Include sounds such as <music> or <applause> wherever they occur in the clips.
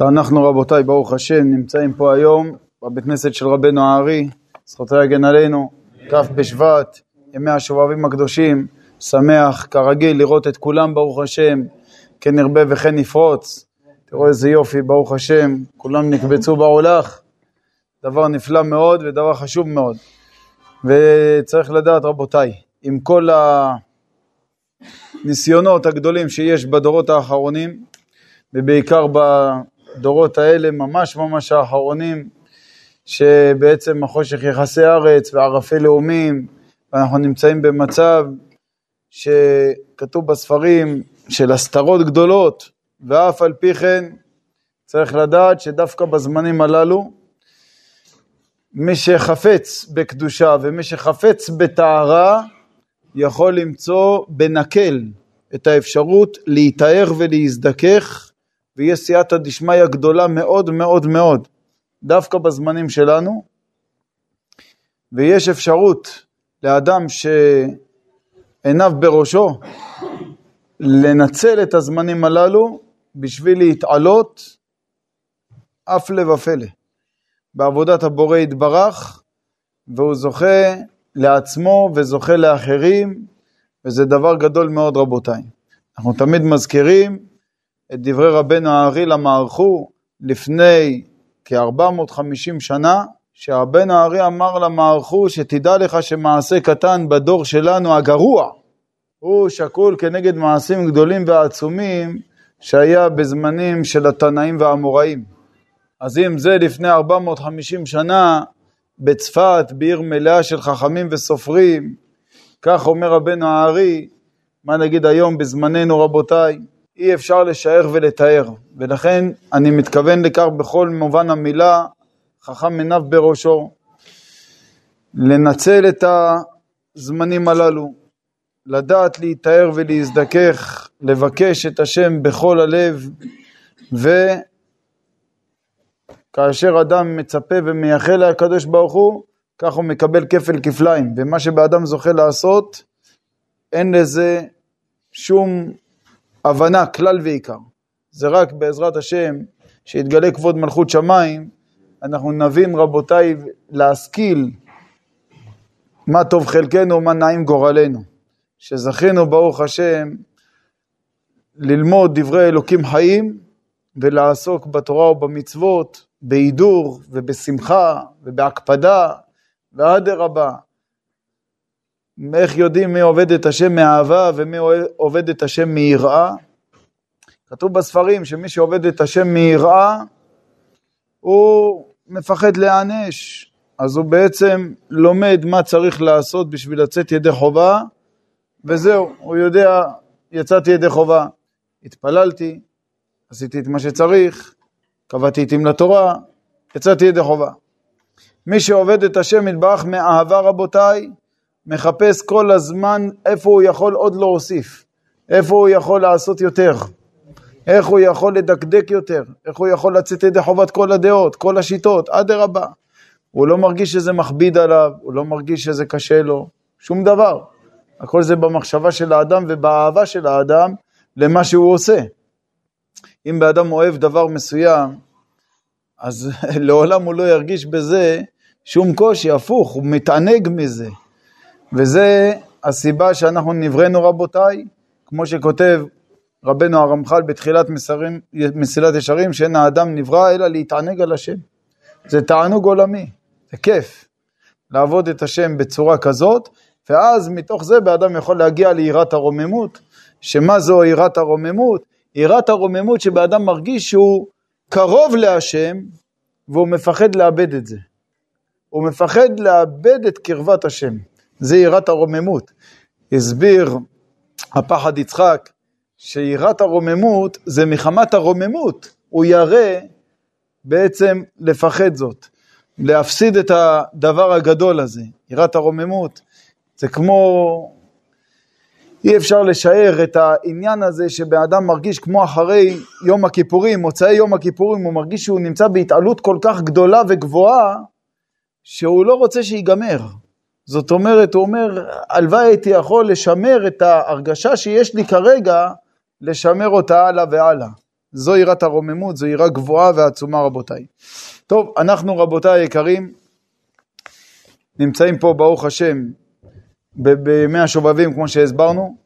אנחנו רבותיי, ברוך השם, נמצאים פה היום בבית כנסת של רבנו הארי, זכותו יגן עלינו, כ' בשבט, ימי השובבים הקדושים, שמח כרגיל לראות את כולם ברוך השם, כן נרבה וכן נפרוץ. תראו איזה יופי, ברוך השם, כולם נקבצו בעולך, דבר נפלא מאוד ודבר חשוב מאוד. וצריך לדעת רבותיי, עם כל הניסיונות הגדולים שיש בדורות האחרונים, ובעיקר בדורות האלה, ממש ממש האחרונים, שבעצם החושך יחסי ארץ וערפי לאומים, ואנחנו נמצאים במצב שכתוב בספרים של הסתרות גדולות, ואף על פי כן צריך לדעת שדווקא בזמנים הללו, מי שחפץ בקדושה ומי שחפץ בטהרה, יכול למצוא בנקל את האפשרות להיטהר ולהזדכך ויש סייעתא דשמיא גדולה מאוד מאוד מאוד, דווקא בזמנים שלנו, ויש אפשרות לאדם שעיניו בראשו לנצל את הזמנים הללו בשביל להתעלות הפלא ופלא בעבודת הבורא יתברך, והוא זוכה לעצמו וזוכה לאחרים, וזה דבר גדול מאוד רבותיי. אנחנו תמיד מזכירים את דברי רבנו הארי למערכו לפני כ-450 שנה, שרבנו הארי אמר למערכו שתדע לך שמעשה קטן בדור שלנו הגרוע, הוא שקול כנגד מעשים גדולים ועצומים שהיה בזמנים של התנאים והאמוראים. אז אם זה לפני 450 שנה בצפת, בעיר מלאה של חכמים וסופרים, כך אומר רבנו הארי, מה נגיד היום בזמננו רבותיי? אי אפשר לשער ולתאר, ולכן אני מתכוון לכך בכל מובן המילה, חכם עיניו בראשו, לנצל את הזמנים הללו, לדעת להיטהר ולהזדכך, לבקש את השם בכל הלב, וכאשר אדם מצפה ומייחל לקדוש ברוך הוא, כך הוא מקבל כפל כפליים, ומה שבאדם זוכה לעשות, אין לזה שום הבנה כלל ועיקר. זה רק בעזרת השם, שיתגלה כבוד מלכות שמיים, אנחנו נבין רבותיי להשכיל מה טוב חלקנו ומה נעים גורלנו. שזכינו ברוך השם ללמוד דברי אלוקים חיים ולעסוק בתורה ובמצוות בהידור ובשמחה ובהקפדה ואדרבה. איך יודעים מי עובד את השם מאהבה ומי עובד את השם מיראה? כתוב בספרים שמי שעובד את השם מיראה, הוא מפחד להיענש. אז הוא בעצם לומד מה צריך לעשות בשביל לצאת ידי חובה, וזהו, הוא יודע, יצאתי ידי חובה. התפללתי, עשיתי את מה שצריך, קבעתי עתים לתורה, יצאתי ידי חובה. מי שעובד את השם יתברך מאהבה רבותיי, מחפש כל הזמן איפה הוא יכול עוד להוסיף, איפה הוא יכול לעשות יותר, איך הוא יכול לדקדק יותר, איך הוא יכול לצאת ידי חובת כל הדעות, כל השיטות, אדרבה. הוא לא מרגיש שזה מכביד עליו, הוא לא מרגיש שזה קשה לו, שום דבר. הכל זה במחשבה של האדם ובאהבה של האדם למה שהוא עושה. אם באדם אוהב דבר מסוים, אז <laughs> לעולם הוא לא ירגיש בזה שום קושי, הפוך, הוא מתענג מזה. וזה הסיבה שאנחנו נבראנו רבותיי, כמו שכותב רבנו הרמח"ל בתחילת מסרים, מסילת ישרים, שאין האדם נברא אלא להתענג על השם. זה תענוג עולמי, זה כיף לעבוד את השם בצורה כזאת, ואז מתוך זה באדם יכול להגיע ליראת הרוממות, שמה זו יראת הרוממות? יראת הרוממות שבאדם מרגיש שהוא קרוב להשם והוא מפחד לאבד את זה. הוא מפחד לאבד את קרבת השם. זה יראת הרוממות. הסביר הפחד יצחק שיראת הרוממות זה מחמת הרוממות, הוא ירא בעצם לפחד זאת, להפסיד את הדבר הגדול הזה, יראת הרוממות. זה כמו, אי אפשר לשער את העניין הזה שבאדם מרגיש כמו אחרי יום הכיפורים, מוצאי יום הכיפורים, הוא מרגיש שהוא נמצא בהתעלות כל כך גדולה וגבוהה, שהוא לא רוצה שיגמר. זאת אומרת, הוא אומר, הלוואי הייתי יכול לשמר את ההרגשה שיש לי כרגע, לשמר אותה הלאה והלאה. זו יראת הרוממות, זו יראה גבוהה ועצומה רבותיי. טוב, אנחנו רבותיי היקרים, נמצאים פה ברוך השם בימי השובבים כמו שהסברנו,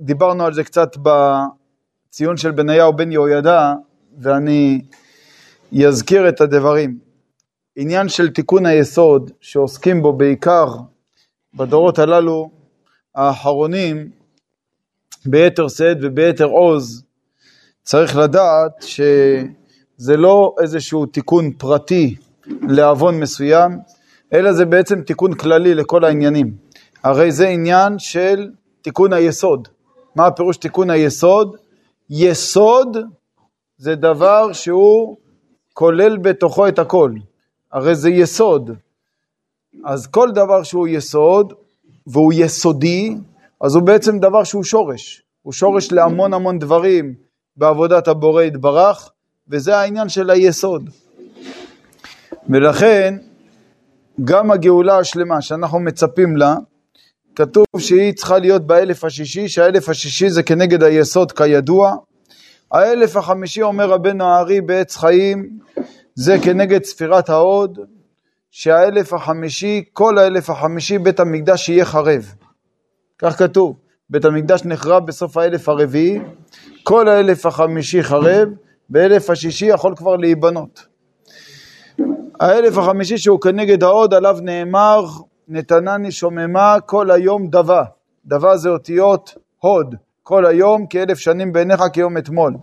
ודיברנו על זה קצת בציון של בניהו בן יהוידע, ואני אזכיר את הדברים. עניין של תיקון היסוד שעוסקים בו בעיקר בדורות הללו האחרונים ביתר שאת וביתר עוז, צריך לדעת שזה לא איזשהו תיקון פרטי לעוון מסוים, אלא זה בעצם תיקון כללי לכל העניינים. הרי זה עניין של תיקון היסוד. מה הפירוש תיקון היסוד? יסוד זה דבר שהוא כולל בתוכו את הכל. הרי זה יסוד. אז כל דבר שהוא יסוד והוא יסודי, אז הוא בעצם דבר שהוא שורש. הוא שורש להמון המון דברים בעבודת הבורא יתברך, וזה העניין של היסוד. ולכן, גם הגאולה השלמה שאנחנו מצפים לה, כתוב שהיא צריכה להיות באלף השישי, שהאלף השישי זה כנגד היסוד כידוע. האלף החמישי, אומר רבנו הארי בעץ חיים, זה כנגד ספירת ההוד, שהאלף החמישי, כל האלף החמישי, בית המקדש יהיה חרב. כך כתוב, בית המקדש נחרב בסוף האלף הרביעי, כל האלף החמישי חרב, באלף השישי יכול כבר להיבנות. האלף החמישי שהוא כנגד ההוד, עליו נאמר, נתנני שוממה כל היום דבה. דבה זה אותיות הוד, כל היום כאלף שנים בעיניך כיום אתמול.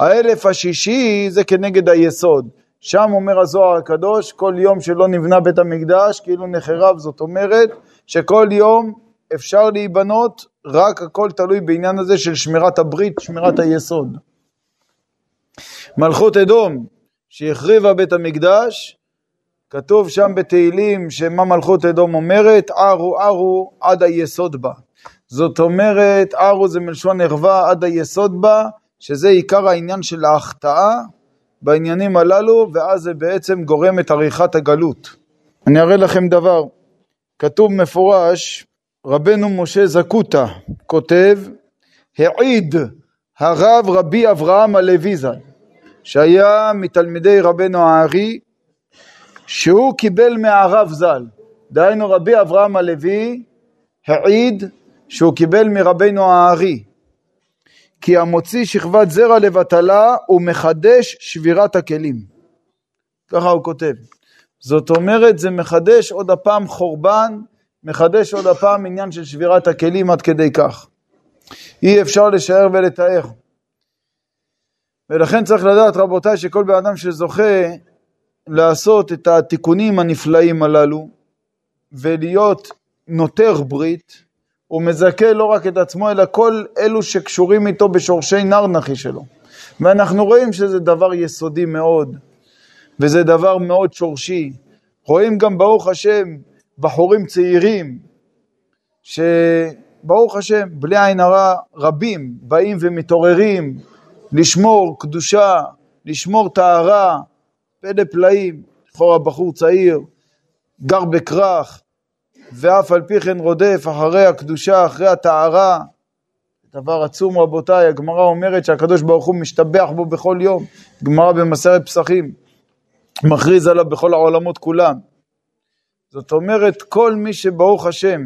האלף השישי זה כנגד היסוד. שם אומר הזוהר הקדוש, כל יום שלא נבנה בית המקדש כאילו נחרב, זאת אומרת שכל יום אפשר להיבנות, רק הכל תלוי בעניין הזה של שמירת הברית, שמירת היסוד. מלכות אדום, שהחריבה בית המקדש, כתוב שם בתהילים שמה מלכות אדום אומרת, ערו ערו עד היסוד בה. זאת אומרת, ערו זה מלשון ערווה עד היסוד בה, שזה עיקר העניין של ההחטאה בעניינים הללו, ואז זה בעצם גורם את עריכת הגלות. אני אראה לכם דבר, כתוב מפורש, רבנו משה זקוטה כותב, העיד הרב רבי אברהם הלוי ז"ל, שהיה מתלמידי רבנו הארי, שהוא קיבל מהרב ז"ל. דהיינו רבי אברהם הלוי העיד שהוא קיבל מרבנו הארי, כי המוציא שכבת זרע לבטלה הוא מחדש שבירת הכלים. ככה הוא כותב. זאת אומרת, זה מחדש עוד הפעם חורבן, מחדש עוד הפעם עניין של שבירת הכלים עד כדי כך. אי אפשר לשער ולתאר. ולכן צריך לדעת, רבותיי, שכל בן אדם שזוכה לעשות את התיקונים הנפלאים הללו, ולהיות נותר ברית, הוא מזכה לא רק את עצמו, אלא כל אלו שקשורים איתו בשורשי נרנחי שלו. ואנחנו רואים שזה דבר יסודי מאוד, וזה דבר מאוד שורשי. רואים גם, ברוך השם, בחורים צעירים, שברוך השם, בלי עין הרע, רבים באים ומתעוררים לשמור קדושה, לשמור טהרה, פלא פלאים. לכאורה בחור צעיר, גר בכרך, ואף על פי כן רודף אחרי הקדושה, אחרי הטהרה. דבר עצום רבותיי, הגמרא אומרת שהקדוש ברוך הוא משתבח בו בכל יום, גמרא במסרת פסחים, מכריז עליו בכל העולמות כולם. זאת אומרת, כל מי שברוך השם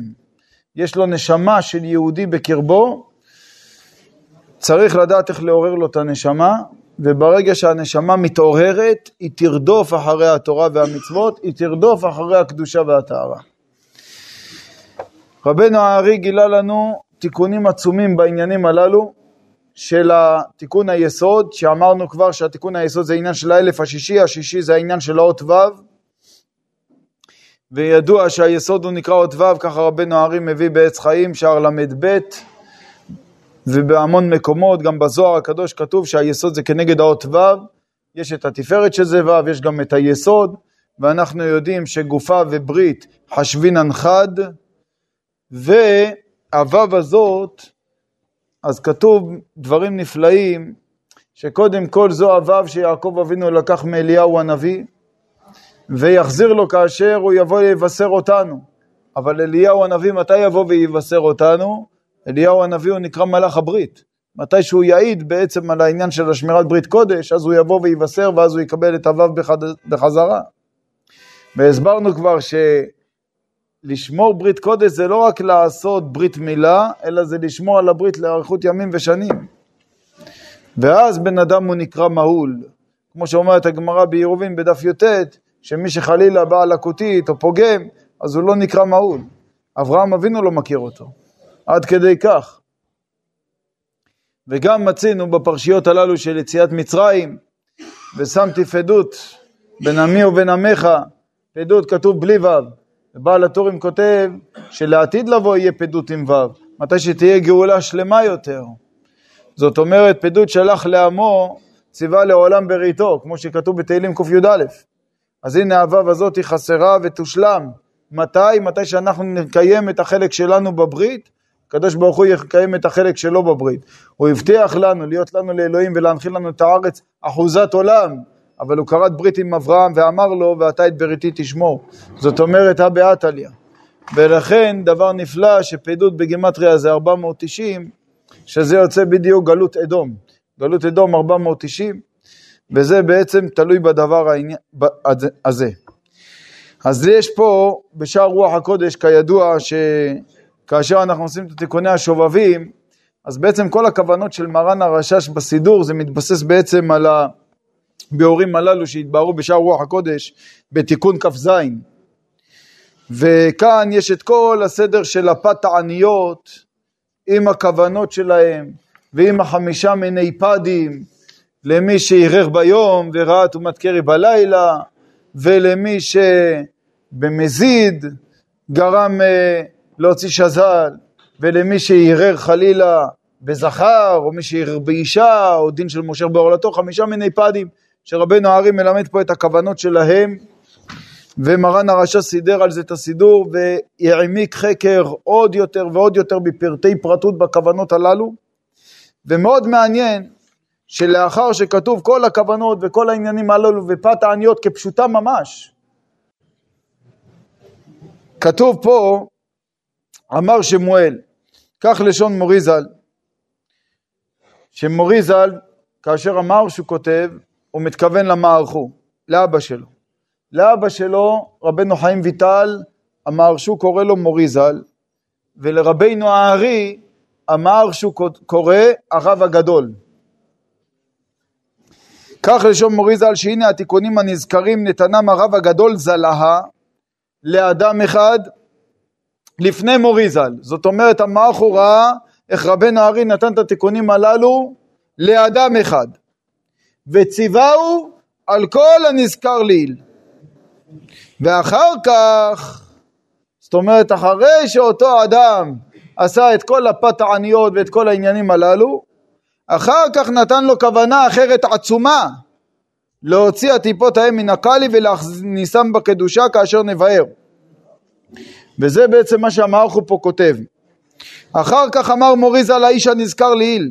יש לו נשמה של יהודי בקרבו, צריך לדעת איך לעורר לו את הנשמה, וברגע שהנשמה מתעוררת, היא תרדוף אחרי התורה והמצוות, היא תרדוף אחרי הקדושה והטהרה. רבנו הארי גילה לנו תיקונים עצומים בעניינים הללו של התיקון היסוד, שאמרנו כבר שהתיקון היסוד זה עניין של האלף השישי, השישי זה העניין של האות ו', וידוע שהיסוד הוא נקרא אות ו', ככה רבנו הארי מביא בעץ חיים, שער ל"ב, ובהמון מקומות, גם בזוהר הקדוש כתוב שהיסוד זה כנגד האות ו', יש את התפארת שזה ו', יש גם את היסוד, ואנחנו יודעים שגופה וברית חשבינן חד, והוו הזאת, אז כתוב דברים נפלאים, שקודם כל זו הוו שיעקב אבינו לקח מאליהו הנביא, ויחזיר לו כאשר הוא יבוא ויבשר אותנו. אבל אליהו הנביא, מתי יבוא ויבשר אותנו? אליהו הנביא הוא נקרא מלאך הברית. מתי שהוא יעיד בעצם על העניין של השמירת ברית קודש, אז הוא יבוא ויבשר ואז הוא יקבל את הוו בחזרה. והסברנו כבר שלשמור ברית קודש זה לא רק לעשות ברית מילה, אלא זה לשמור על הברית לאריכות ימים ושנים. ואז בן אדם הוא נקרא מהול. כמו שאומרת הגמרא בעירובין בדף י"ט, שמי שחלילה בא לקותית או פוגם, אז הוא לא נקרא מהול. אברהם אבינו לא מכיר אותו. עד כדי כך. וגם מצינו בפרשיות הללו של יציאת מצרים, ושמתי פדות בין עמי ובין עמך, פדות כתוב בלי ו', ובעל הטורים כותב שלעתיד לבוא יהיה פדות עם ו', מתי שתהיה גאולה שלמה יותר. זאת אומרת, פדות שלח לעמו, ציווה לעולם בריתו, כמו שכתוב בתהילים קי"א. אז הנה הוו הזאת היא חסרה ותושלם. מתי? מתי שאנחנו נקיים את החלק שלנו בברית, הקדוש ברוך הוא יקיים את החלק שלו בברית. הוא הבטיח לנו להיות לנו לאלוהים ולהנחיל לנו את הארץ אחוזת עולם, אבל הוא כרת ברית עם אברהם ואמר לו, ואתה את בריתי תשמור. זאת אומרת, הא בהא ולכן דבר נפלא שפעילות בגימטריה זה 490, שזה יוצא בדיוק גלות אדום. גלות אדום 490, וזה בעצם תלוי בדבר הזה. אז יש פה בשער רוח הקודש, כידוע, שכאשר אנחנו עושים את תיקוני השובבים, אז בעצם כל הכוונות של מרן הרשש בסידור, זה מתבסס בעצם על הביאורים הללו שהתבהרו בשער רוח הקודש בתיקון כ"ז. וכאן יש את כל הסדר של הפת העניות עם הכוונות שלהם ועם החמישה מיני פדים למי שערער ביום וראה טומאת קרי בלילה ולמי שבמזיד גרם אה, להוציא שזל ולמי שערער חלילה בזכר או מי שערער באישה או דין של משה בעורלתו חמישה מיני פדים שרבנו הארי מלמד פה את הכוונות שלהם ומרן הרשע סידר על זה את הסידור והעמיק חקר עוד יותר ועוד יותר בפרטי פרטות בכוונות הללו. ומאוד מעניין שלאחר שכתוב כל הכוונות וכל העניינים הללו ופת העניות כפשוטה ממש כתוב פה אמר שמואל כך לשון מוריזל שמוריזל כאשר אמר שהוא כותב הוא מתכוון למערכו לאבא שלו לאבא שלו, רבנו חיים ויטל, שהוא קורא לו מוריזל, ולרבנו הארי שהוא קורא הרב הגדול. כך לשון מוריזל שהנה התיקונים הנזכרים נתנם הרב הגדול זלהה לאדם אחד לפני מוריזל. זאת אומרת המערך הוא ראה איך רבנו הארי נתן את התיקונים הללו לאדם אחד וציווהו על כל הנזכר לעיל. ואחר כך, זאת אומרת אחרי שאותו אדם עשה את כל הפת העניות ואת כל העניינים הללו, אחר כך נתן לו כוונה אחרת עצומה להוציא הטיפות ההם מן הקלי ולהכניסם בקדושה כאשר נבהר. וזה בעצם מה שהמערכו פה כותב. אחר כך אמר מוריז על האיש הנזכר לעיל,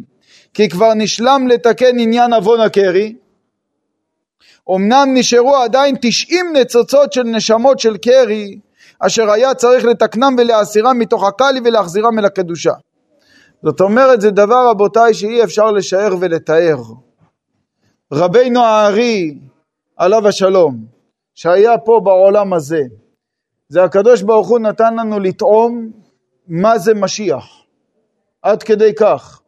כי כבר נשלם לתקן עניין עוון הקרי, אמנם נשארו עדיין תשעים ניצוצות של נשמות של קרי, אשר היה צריך לתקנם ולהסירם מתוך הקלי ולהחזירם אל הקדושה. זאת אומרת, זה דבר רבותיי שאי אפשר לשער ולתאר. רבינו הארי, עליו השלום, שהיה פה בעולם הזה, זה הקדוש ברוך הוא נתן לנו לטעום מה זה משיח. עד כדי כך,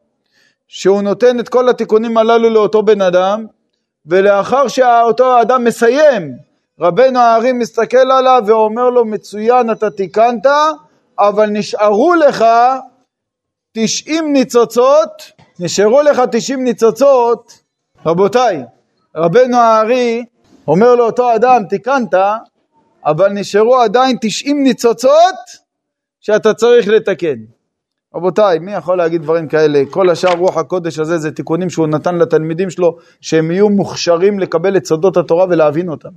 שהוא נותן את כל התיקונים הללו לאותו בן אדם, ולאחר שאותו אדם מסיים, רבנו הארי מסתכל עליו ואומר לו, מצוין, אתה תיקנת, אבל נשארו לך תשעים ניצוצות, נשארו לך תשעים ניצוצות, רבותיי, רבנו הארי אומר לאותו אדם, תיקנת, אבל נשארו עדיין תשעים ניצוצות שאתה צריך לתקן. רבותיי, מי יכול להגיד דברים כאלה? כל השאר רוח הקודש הזה זה תיקונים שהוא נתן לתלמידים שלו, שהם יהיו מוכשרים לקבל את סודות התורה ולהבין אותם.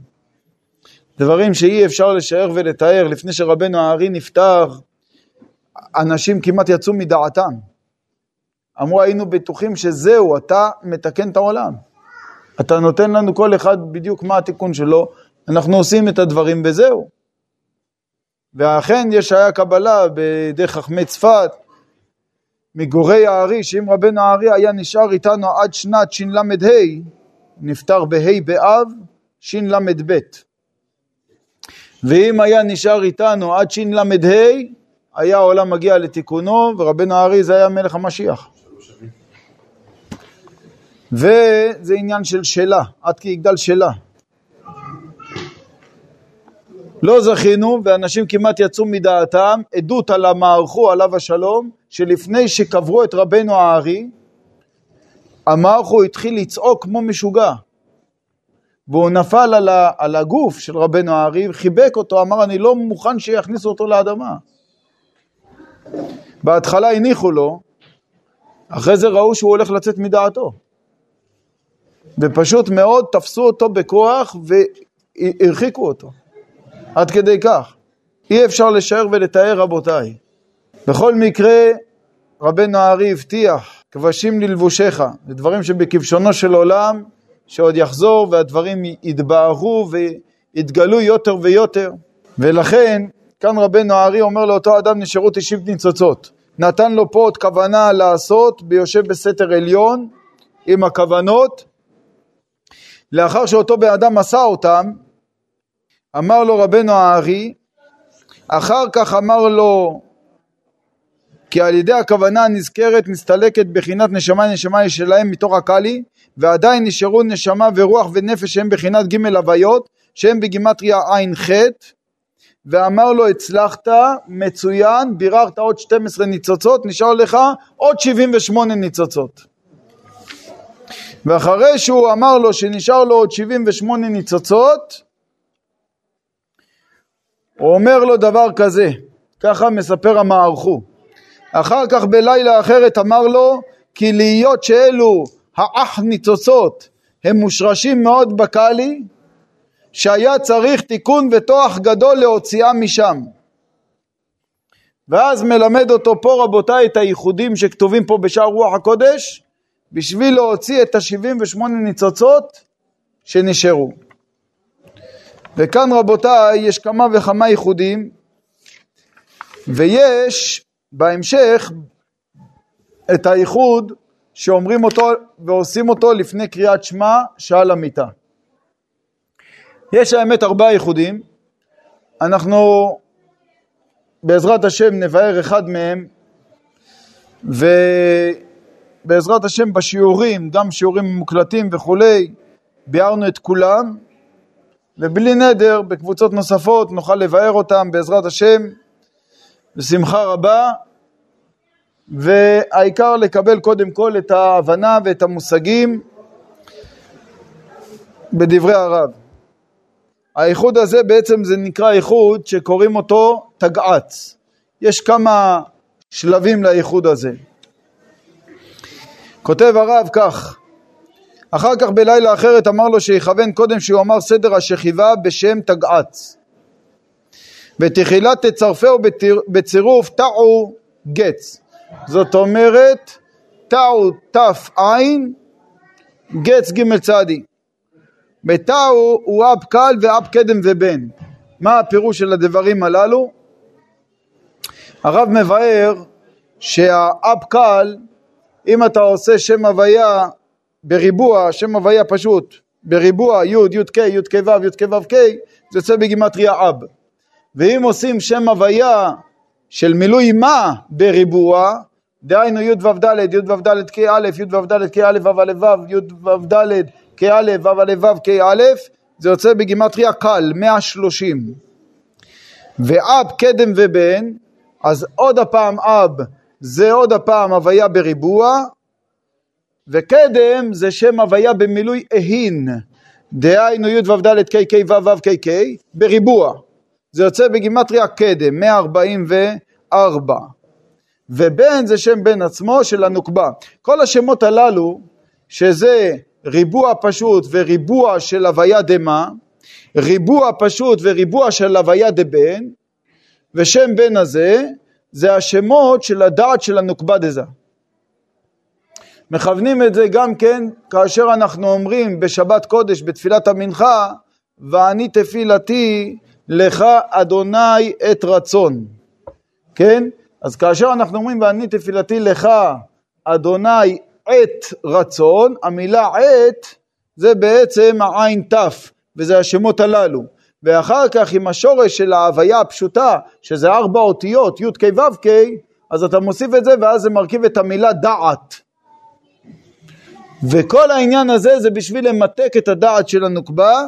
דברים שאי אפשר לשער ולתאר. לפני שרבנו הארי נפטר, אנשים כמעט יצאו מדעתם. אמרו, היינו בטוחים שזהו, אתה מתקן את העולם. אתה נותן לנו כל אחד בדיוק מה התיקון שלו, אנחנו עושים את הדברים וזהו. ואכן יש היה קבלה בידי חכמי צפת, מגורי הארי, שאם רבנו הארי היה נשאר איתנו עד שנת ש"ל"ה, נפטר בה' באב, ש"ל"ב. ואם היה נשאר איתנו עד ש"ל"ה, היה העולם מגיע לתיקונו, ורבנו הארי זה היה מלך המשיח. וזה עניין של שאלה, עד כי יגדל שאלה. לא זכינו, ואנשים כמעט יצאו מדעתם, עדות על המערכו עליו השלום, שלפני שקברו את רבנו הארי, המערכו התחיל לצעוק כמו משוגע. והוא נפל על, ה, על הגוף של רבנו הארי, חיבק אותו, אמר אני לא מוכן שיכניסו אותו לאדמה. בהתחלה הניחו לו, אחרי זה ראו שהוא הולך לצאת מדעתו. ופשוט מאוד תפסו אותו בכוח והרחיקו אותו. עד כדי כך. אי אפשר לשער ולתאר רבותיי. בכל מקרה, רבנו הארי הבטיח, כבשים ללבושיך, זה דברים שבכבשונו של עולם, שעוד יחזור והדברים יתבהרו ויתגלו יותר ויותר. ולכן, כאן רבנו הארי אומר לאותו אדם נשארו תשעים ניצוצות. נתן לו פה עוד כוונה לעשות ביושב בסתר עליון עם הכוונות. לאחר שאותו בן אדם עשה אותם, אמר לו רבנו הארי, אחר כך אמר לו כי על ידי הכוונה הנזכרת מסתלקת בחינת נשמה נשמה שלהם מתוך הקאלי ועדיין נשארו נשמה ורוח ונפש שהם בחינת ג' הוויות שהם בגימטריה ע"ח ואמר לו הצלחת מצוין ביררת עוד 12 ניצוצות נשאר לך עוד 78 ניצוצות. ואחרי שהוא אמר לו שנשאר לו עוד 78 ניצוצות הוא אומר לו דבר כזה, ככה מספר המערכו. אחר כך בלילה אחרת אמר לו, כי להיות שאלו האח ניצוצות הם מושרשים מאוד בקאלי, שהיה צריך תיקון וטוח גדול להוציאם משם. ואז מלמד אותו פה רבותיי את הייחודים שכתובים פה בשער רוח הקודש, בשביל להוציא את ה-78 ניצוצות שנשארו. וכאן רבותיי יש כמה וכמה ייחודים ויש בהמשך את הייחוד שאומרים אותו ועושים אותו לפני קריאת שמע שעל המיטה. יש האמת ארבעה ייחודים, אנחנו בעזרת השם נבהר אחד מהם ובעזרת השם בשיעורים, גם שיעורים מוקלטים וכולי, ביארנו את כולם ובלי נדר בקבוצות נוספות נוכל לבאר אותם בעזרת השם בשמחה רבה והעיקר לקבל קודם כל את ההבנה ואת המושגים בדברי הרב. האיחוד הזה בעצם זה נקרא איחוד שקוראים אותו תגעץ. יש כמה שלבים לאיחוד הזה. כותב הרב כך אחר כך בלילה אחרת אמר לו שיכוון קודם שהוא אמר סדר השכיבה בשם תגעץ. בתחילת תצרפהו בצירוף תעו גץ. זאת אומרת תעו תף עין גץ ג' צדי. בתעו הוא אב קל ואב קדם ובן. מה הפירוש של הדברים הללו? הרב מבאר שהאב קל אם אתה עושה שם הוויה בריבוע, שם הוויה פשוט, בריבוע י', י' כ', י' כ' ו', י' כ' ו' כ', זה יוצא בגימטריה אב. ואם עושים שם הוויה של מילוי מה בריבוע, דהיינו י' ו' ד', י' ו' ד' כ' א', י' ו' ד' כ' א', ו' א' ו', י' ו' ד' כ' א', ו' א' ו' כ' א', זה יוצא בגימטריה קל, 130. ואב קדם ובן, אז עוד הפעם אב זה עוד הפעם הוויה בריבוע, וקדם זה שם הוויה במילוי אהין, דהיינו י' ו' ד' ק' ק' ו' ו' ק' ק' בריבוע. זה יוצא בגימטריה קדם, 144. ובן זה שם בן עצמו של הנוקבה. כל השמות הללו, שזה ריבוע פשוט וריבוע של הוויה דמה, ריבוע פשוט וריבוע של הוויה דבן, ושם בן הזה, זה השמות של הדעת של הנוקבה דזה. מכוונים את זה גם כן כאשר אנחנו אומרים בשבת קודש בתפילת המנחה ואני תפילתי לך אדוני את רצון, כן? אז כאשר אנחנו אומרים ואני תפילתי לך אדוני עת רצון, המילה עת זה בעצם העין תף, וזה השמות הללו. ואחר כך עם השורש של ההוויה הפשוטה, שזה ארבע אותיות, י' כ' ו' כ', אז אתה מוסיף את זה ואז זה מרכיב את המילה דעת. וכל העניין הזה זה בשביל למתק את הדעת של הנוקבה,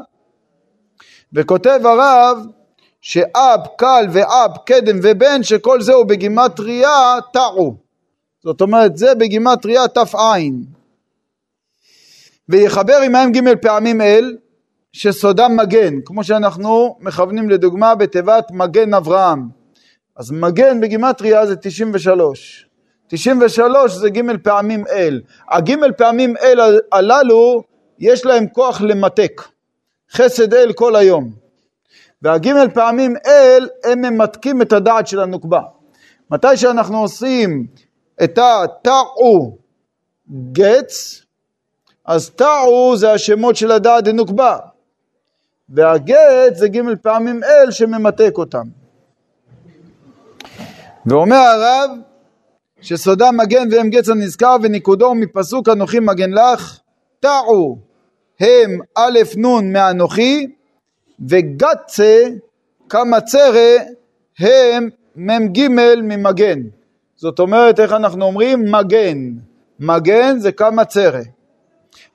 וכותב הרב שאב, קל ואב, קדם ובן, שכל זהו בגימטריה טעו. זאת אומרת, זה בגימטריה ת"ע. ויחבר עמהם ג' פעמים אל, שסודם מגן, כמו שאנחנו מכוונים לדוגמה בתיבת מגן אברהם. אז מגן בגימטריה זה 93. 93 זה ג' פעמים אל. הג' פעמים אל הללו, יש להם כוח למתק. חסד אל כל היום. והגימל פעמים אל, הם ממתקים את הדעת של הנוקבה. מתי שאנחנו עושים את התעו גץ, אז תעו זה השמות של הדעת דנוקבה, והגץ זה גימל פעמים אל שממתק אותם. ואומר הרב שסודה מגן והם גץ הנזכר וניקודו מפסוק אנוכי מגן לך, תעו הם א' נ' מאנוכי וגצה קמצרה הם מ"ג ממגן. זאת אומרת, איך אנחנו אומרים? מגן. מגן זה קמצרה.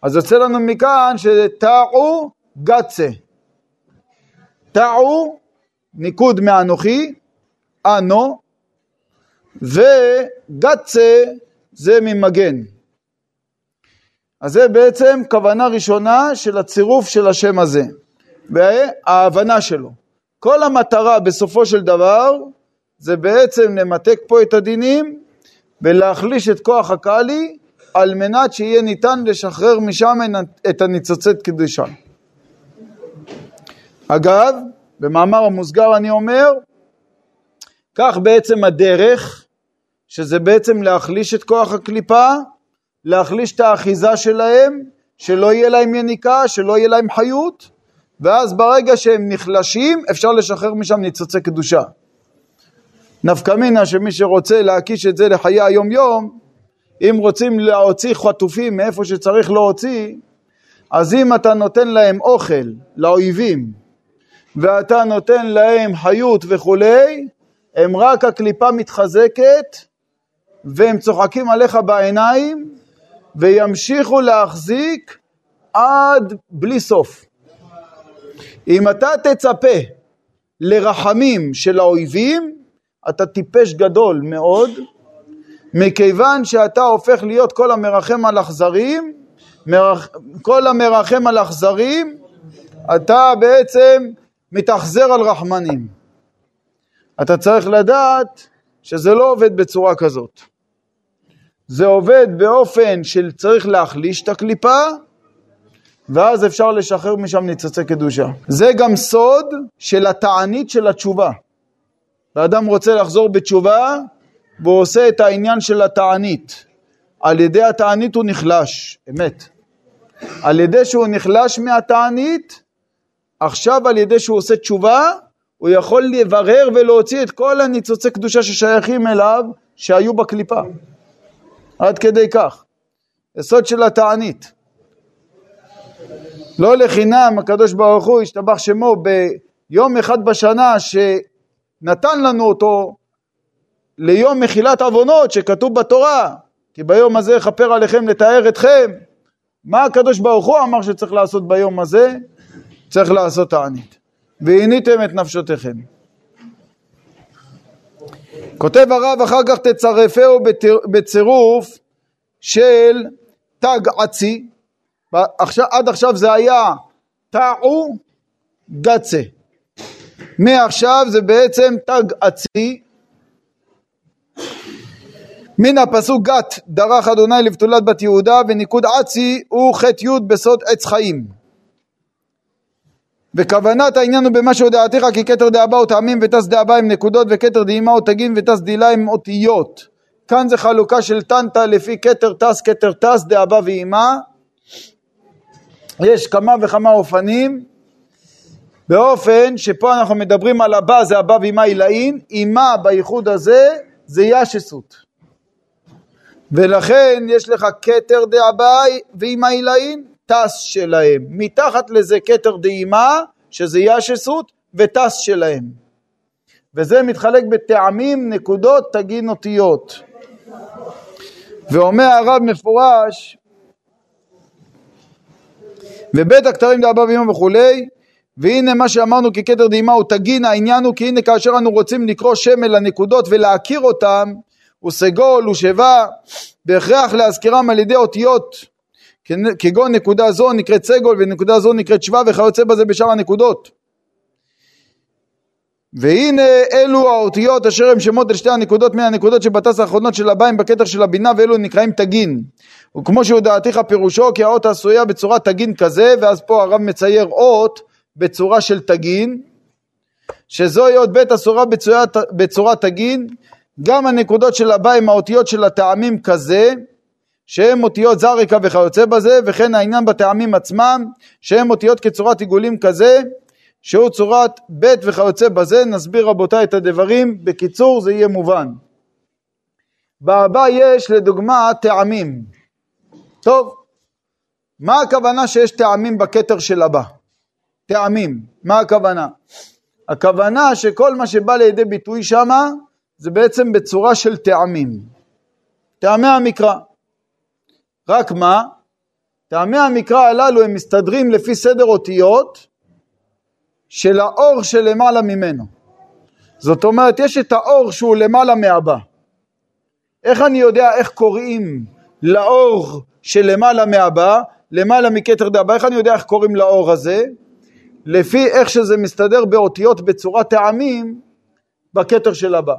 אז יוצא לנו מכאן שטעו גצה. טעו, ניקוד מאנוכי, אנו, וגצה זה ממגן. אז זה בעצם כוונה ראשונה של הצירוף של השם הזה. וההבנה שלו. כל המטרה בסופו של דבר זה בעצם למתק פה את הדינים ולהחליש את כוח הקאלי על מנת שיהיה ניתן לשחרר משם את הניצוצי קדושה. אגב, במאמר המוסגר אני אומר, כך בעצם הדרך, שזה בעצם להחליש את כוח הקליפה, להחליש את האחיזה שלהם, שלא יהיה להם יניקה, שלא יהיה להם חיות, ואז ברגע שהם נחלשים, אפשר לשחרר משם ניצוצי קדושה. נפקא מינה שמי שרוצה להקיש את זה לחיי היום יום, אם רוצים להוציא חטופים מאיפה שצריך להוציא, אז אם אתה נותן להם אוכל, לאויבים, ואתה נותן להם חיות וכולי, הם רק הקליפה מתחזקת, והם צוחקים עליך בעיניים, וימשיכו להחזיק עד בלי סוף. אם אתה תצפה לרחמים של האויבים, אתה טיפש גדול מאוד, מכיוון שאתה הופך להיות כל המרחם על אכזרים. כל המרחם על אכזרים, אתה בעצם מתאכזר על רחמנים. אתה צריך לדעת שזה לא עובד בצורה כזאת. זה עובד באופן של צריך להחליש את הקליפה, ואז אפשר לשחרר משם ניצוצי קדושה. זה גם סוד של התענית של התשובה. האדם רוצה לחזור בתשובה, והוא עושה את העניין של התענית. על ידי התענית הוא נחלש, אמת. על ידי שהוא נחלש מהתענית, עכשיו על ידי שהוא עושה תשובה, הוא יכול לברר ולהוציא את כל הניצוצי קדושה ששייכים אליו, שהיו בקליפה. עד כדי כך. יסוד של התענית. לא לחינם הקדוש ברוך הוא השתבח שמו ביום אחד בשנה שנתן לנו אותו ליום מחילת עוונות שכתוב בתורה כי ביום הזה יכפר עליכם לתאר אתכם מה הקדוש ברוך הוא אמר שצריך לעשות ביום הזה? צריך לעשות תענית והניתם את נפשותיכם כותב הרב אחר כך תצרפהו בצירוף של תג עצי עד עכשיו זה היה טעו גצה. מעכשיו זה בעצם תג עצי. מן הפסוק גת דרך אדוני לבתולת בת יהודה וניקוד עצי הוא חטא י' בסוד עץ חיים. וכוונת העניין הוא במה שהודעתיך כי כתר דאבא הוא טעמים ותס דאבא עם נקודות וכתר דאימה הוא תגין ותס דילה עם אותיות. כאן זה חלוקה של טנטה לפי כתר תס כתר תס דאבא ואימה יש כמה וכמה אופנים, באופן שפה אנחנו מדברים על הבא זה הבא ואימה עילאין, אימה בייחוד הזה זה ישסות. ולכן יש לך כתר דאביי ועם העילאין, טס שלהם. מתחת לזה כתר דאימה, שזה ישסות, וטס שלהם. וזה מתחלק בטעמים, נקודות, תגין אותיות. ואומר הרב מפורש, ובית הכתרים דאבא ואמא וכולי, והנה מה שאמרנו ככתר דהימה הוא תגין, העניין הוא כי הנה כאשר אנו רוצים לקרוא שם אל הנקודות ולהכיר אותם, הוא סגול, הוא שבה, בהכרח להזכירם על ידי אותיות, כגון נקודה זו נקראת סגול ונקודה זו נקראת שבה וכיוצא בזה בשאר הנקודות. והנה אלו האותיות אשר הם שמות אל שתי הנקודות מן הנקודות שבטס האחרונות של הבאים בכתר של הבינה ואלו נקראים תגין. וכמו שהוא דעתיך פירושו כי האות עשויה בצורה תגין כזה ואז פה הרב מצייר אות בצורה של תגין שזוהי אות בית אסורה בצורה, בצורה תגין גם הנקודות של הבאים האותיות של הטעמים כזה שהם אותיות זריקה וכיוצא בזה וכן העניין בטעמים עצמם שהם אותיות כצורת עיגולים כזה שהוא צורת ב' וכיוצא בזה, נסביר רבותיי את הדברים, בקיצור זה יהיה מובן. בהבא יש לדוגמה טעמים. טוב, מה הכוונה שיש טעמים בכתר של הבא? טעמים, מה הכוונה? הכוונה שכל מה שבא לידי ביטוי שמה זה בעצם בצורה של טעמים. טעמי המקרא. רק מה? טעמי המקרא הללו הם מסתדרים לפי סדר אותיות של האור שלמעלה ממנו. זאת אומרת, יש את האור שהוא למעלה מהבא. איך אני יודע איך קוראים לאור שלמעלה מהבא, למעלה מכתר דאבא, איך אני יודע איך קוראים לאור הזה? לפי איך שזה מסתדר באותיות בצורת טעמים בכתר של הבא.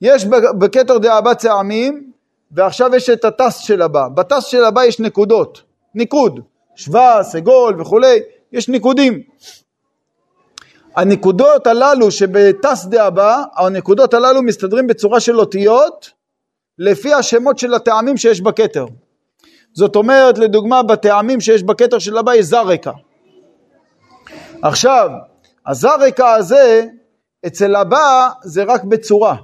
יש בכתר דאבא טעמים, ועכשיו יש את הטס של הבא. בטס של הבא יש נקודות, ניקוד, שווה, סגול וכולי, יש ניקודים. הנקודות הללו שבטס דאבא, הנקודות הללו מסתדרים בצורה של אותיות לפי השמות של הטעמים שיש בכתר. זאת אומרת, לדוגמה, בטעמים שיש בכתר של הבא יש זרקה. עכשיו, הזרקה הזה, אצל הבא זה רק בצורה.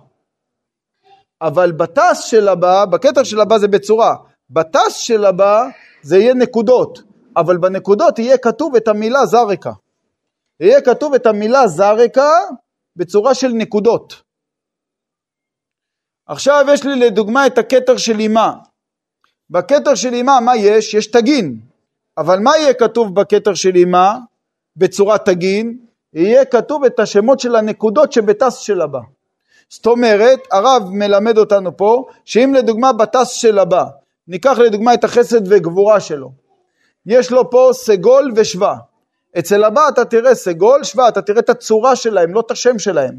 אבל בטס של הבא, בכתר של הבא זה בצורה. בטס של הבא זה יהיה נקודות. אבל בנקודות יהיה כתוב את המילה זרקה. יהיה כתוב את המילה זרקה בצורה של נקודות. עכשיו יש לי לדוגמה את הכתר של אימה. בכתר של אימה מה יש? יש תגין. אבל מה יהיה כתוב בכתר של אימה בצורת תגין? יהיה כתוב את השמות של הנקודות שבטס של הבא. זאת אומרת, הרב מלמד אותנו פה, שאם לדוגמה בטס של הבא, ניקח לדוגמה את החסד וגבורה שלו, יש לו פה סגול ושבא. אצל הבא אתה תראה סגול, שבא, אתה תראה את הצורה שלהם, לא את השם שלהם.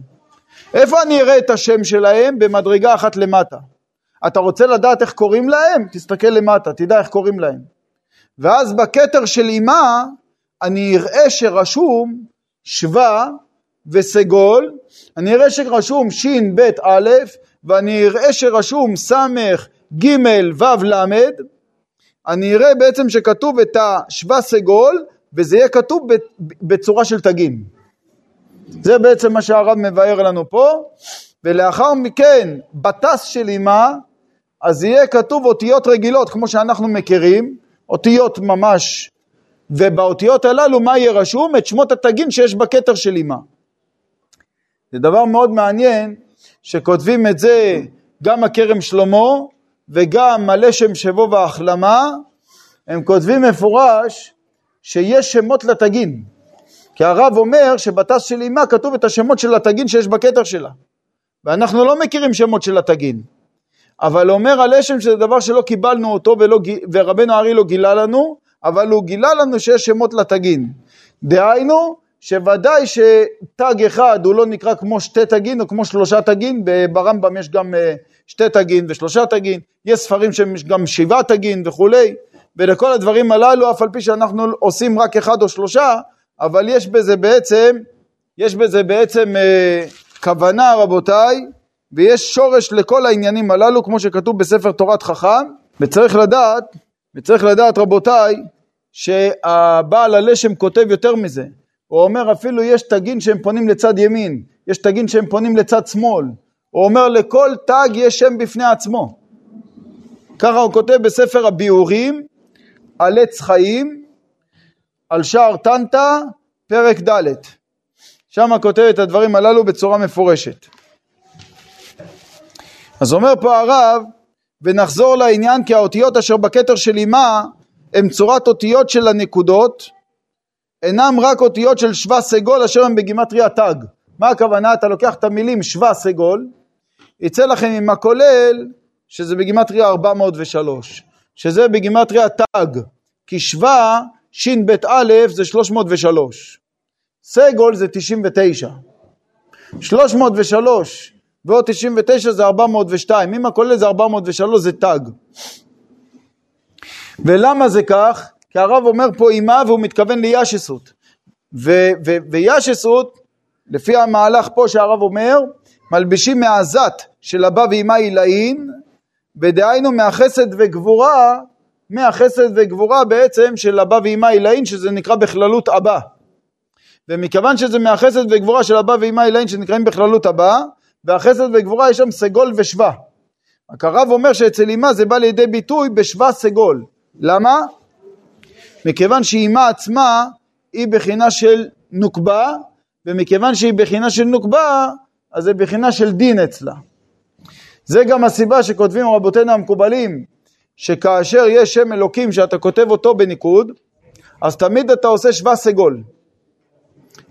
איפה אני אראה את השם שלהם? במדרגה אחת למטה. אתה רוצה לדעת איך קוראים להם? תסתכל למטה, תדע איך קוראים להם. ואז בכתר של אימה, אני אראה שרשום שבא וסגול, אני אראה שרשום ש"ב א', ואני אראה שרשום ס' ג' ו' ל', אני אראה בעצם שכתוב את השבא סגול, וזה יהיה כתוב בצורה של תגים. זה בעצם מה שהרב מבאר לנו פה, ולאחר מכן, בטס של אימה, אז יהיה כתוב אותיות רגילות, כמו שאנחנו מכירים, אותיות ממש, ובאותיות הללו מה יהיה רשום? את שמות התגים שיש בכתר של אימה. זה דבר מאוד מעניין, שכותבים את זה גם הכרם שלמה, וגם הלשם שבו והחלמה, הם כותבים מפורש שיש שמות לתגין. כי הרב אומר שבטס של אימה כתוב את השמות של התגין שיש בכתר שלה. ואנחנו לא מכירים שמות של התגין. אבל אומר הלשם שזה דבר שלא קיבלנו אותו ולא, ורבנו ארי לא גילה לנו, אבל הוא גילה לנו שיש שמות לתגין. דהיינו, שוודאי שתג אחד הוא לא נקרא כמו שתי תגין או כמו שלושה תגין, ברמב"ם יש גם אה, שתי תגין ושלושה תגין, יש ספרים שהם גם שבעה תגין וכולי, ולכל הדברים הללו, אף על פי שאנחנו עושים רק אחד או שלושה, אבל יש בזה בעצם, יש בזה בעצם אה, כוונה רבותיי, ויש שורש לכל העניינים הללו, כמו שכתוב בספר תורת חכם, וצריך לדעת, וצריך לדעת רבותיי, שהבעל הלשם כותב יותר מזה, הוא אומר אפילו יש תגין שהם פונים לצד ימין, יש תגין שהם פונים לצד שמאל, הוא אומר לכל תג יש שם בפני עצמו. ככה הוא כותב בספר הביאורים על עץ חיים, על שער טנטה, פרק ד'. שם כותב את הדברים הללו בצורה מפורשת. אז אומר פה הרב, ונחזור לעניין כי האותיות אשר בכתר של אמה הם צורת אותיות של הנקודות, אינם רק אותיות של שווה סגול אשר הם בגימטריה תג. מה הכוונה? אתה לוקח את המילים שווה סגול, יצא לכם עם הכולל שזה בגימטריה 403, שזה בגימטריה תג, כי שווה ש"ב א' זה 303, סגול זה 99, 303 ועוד 99 זה 402, אם הכולל זה 403 זה תג. ולמה זה כך? כי הרב אומר פה אימה והוא מתכוון לישסות. וישסות, לפי המהלך פה שהרב אומר, מלבישים מהזת של אבא ואימה עילאין, ודהיינו מהחסד וגבורה, מהחסד וגבורה בעצם של אבא ואימה עילאין, שזה נקרא בכללות אבא. ומכיוון שזה מהחסד וגבורה של אבא ואימה עילאין שנקראים בכללות אבא, והחסד וגבורה יש שם סגול ושבא. רק הרב אומר שאצל אימה זה בא לידי ביטוי בשבא סגול. למה? מכיוון שאימה עצמה היא בחינה של נוקבה, ומכיוון שהיא בחינה של נוקבה, אז זה בחינה של דין אצלה. זה גם הסיבה שכותבים רבותינו המקובלים, שכאשר יש שם אלוקים שאתה כותב אותו בניקוד, אז תמיד אתה עושה שווה סגול.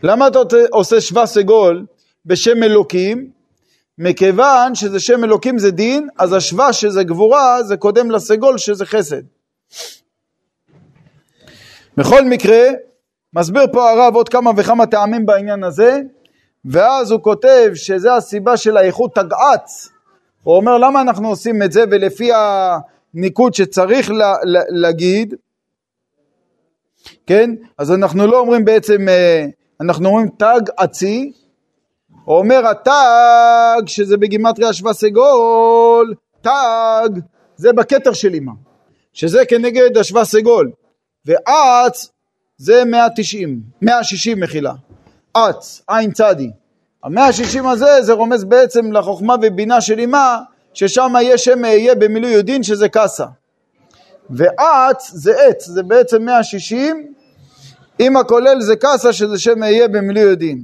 למה אתה עושה שווה סגול בשם אלוקים? מכיוון שזה שם אלוקים זה דין, אז השווה שזה גבורה זה קודם לסגול שזה חסד. בכל מקרה, מסביר פה הרב עוד כמה וכמה טעמים בעניין הזה, ואז הוא כותב שזה הסיבה של האיכות תגעץ. הוא אומר למה אנחנו עושים את זה ולפי הניקוד שצריך לה, לה, להגיד, כן? אז אנחנו לא אומרים בעצם, אה, אנחנו אומרים תג עצי, הוא אומר התג שזה בגימטריה סגול, תג זה בכתר של אמא, שזה כנגד השווה ואץ זה 190, 160 מחילה, אץ, עין צדי. המאה השישים הזה זה רומז בעצם לחוכמה ובינה של אמה, ששם יהיה שם אהיה במילוי יודין שזה קאסה. ואץ זה עץ, זה בעצם מאה שישים, אם הכולל זה קאסה שזה שם אהיה במילוי יודין.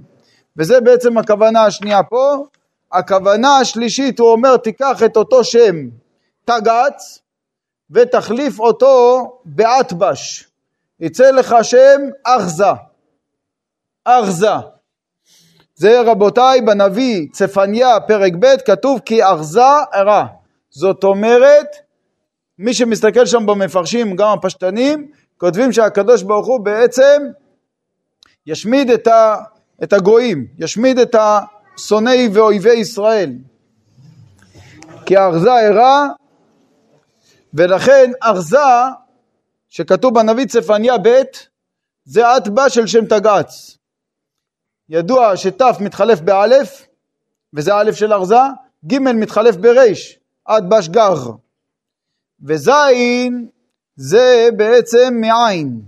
וזה בעצם הכוונה השנייה פה. הכוונה השלישית, הוא אומר, תיקח את אותו שם תגץ ותחליף אותו באטבש. יצא לך שם אחזה. אחזה. זה רבותיי בנביא צפניה פרק ב' כתוב כי אחזה הרע. זאת אומרת, מי שמסתכל שם במפרשים, גם הפשטנים, כותבים שהקדוש ברוך הוא בעצם ישמיד את, ה, את הגויים, ישמיד את השונאי ואויבי ישראל. כי ארזה הרע, ולכן ארזה, שכתוב בנביא צפניה ב', זה אטבע של שם תגץ. ידוע שת' מתחלף באלף, וזה א' של ארזה, ג' מתחלף בריש, עד בש גר. וזין זה בעצם מעין.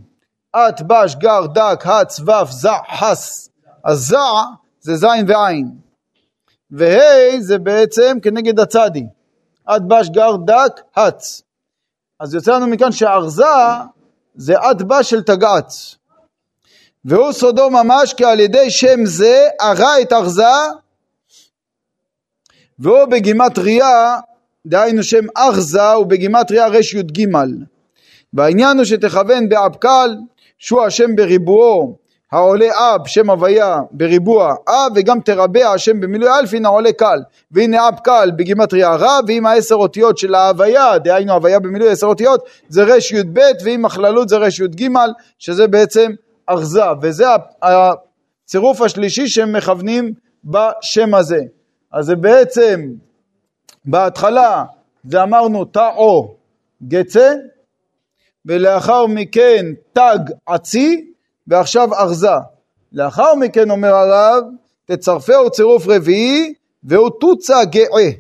את בש גר דק הץ ו' זע חס. אז זע זה זין ועין. וה' זה בעצם כנגד הצדי. עד בש גר דק הץ. אז יוצא לנו מכאן שארזה זה עד בש של תגץ. והוא סודו ממש כי על ידי שם זה הרע את ארזה והוא בגימטריה, דהיינו שם ארזה הוא בגימטריה רי"ג והעניין הוא שתכוון באבקל שהוא השם בריבועו העולה אב שם הוויה בריבוע אב וגם תרבע השם במילוי אלפין העולה קל והנה אב קל בגימטריה רע ועם העשר אותיות של ההוויה דהיינו הוויה במילוי עשר אותיות זה רי"ב ועם הכללות זה רי"ג שזה בעצם ארזה, וזה הצירוף השלישי שהם מכוונים בשם הזה. אז זה בעצם, בהתחלה זה אמרנו תאו גצה, ולאחר מכן תג עצי, ועכשיו ארזה. לאחר מכן אומר הרב, תצרפהו צירוף רביעי, והוא תוצא גאה.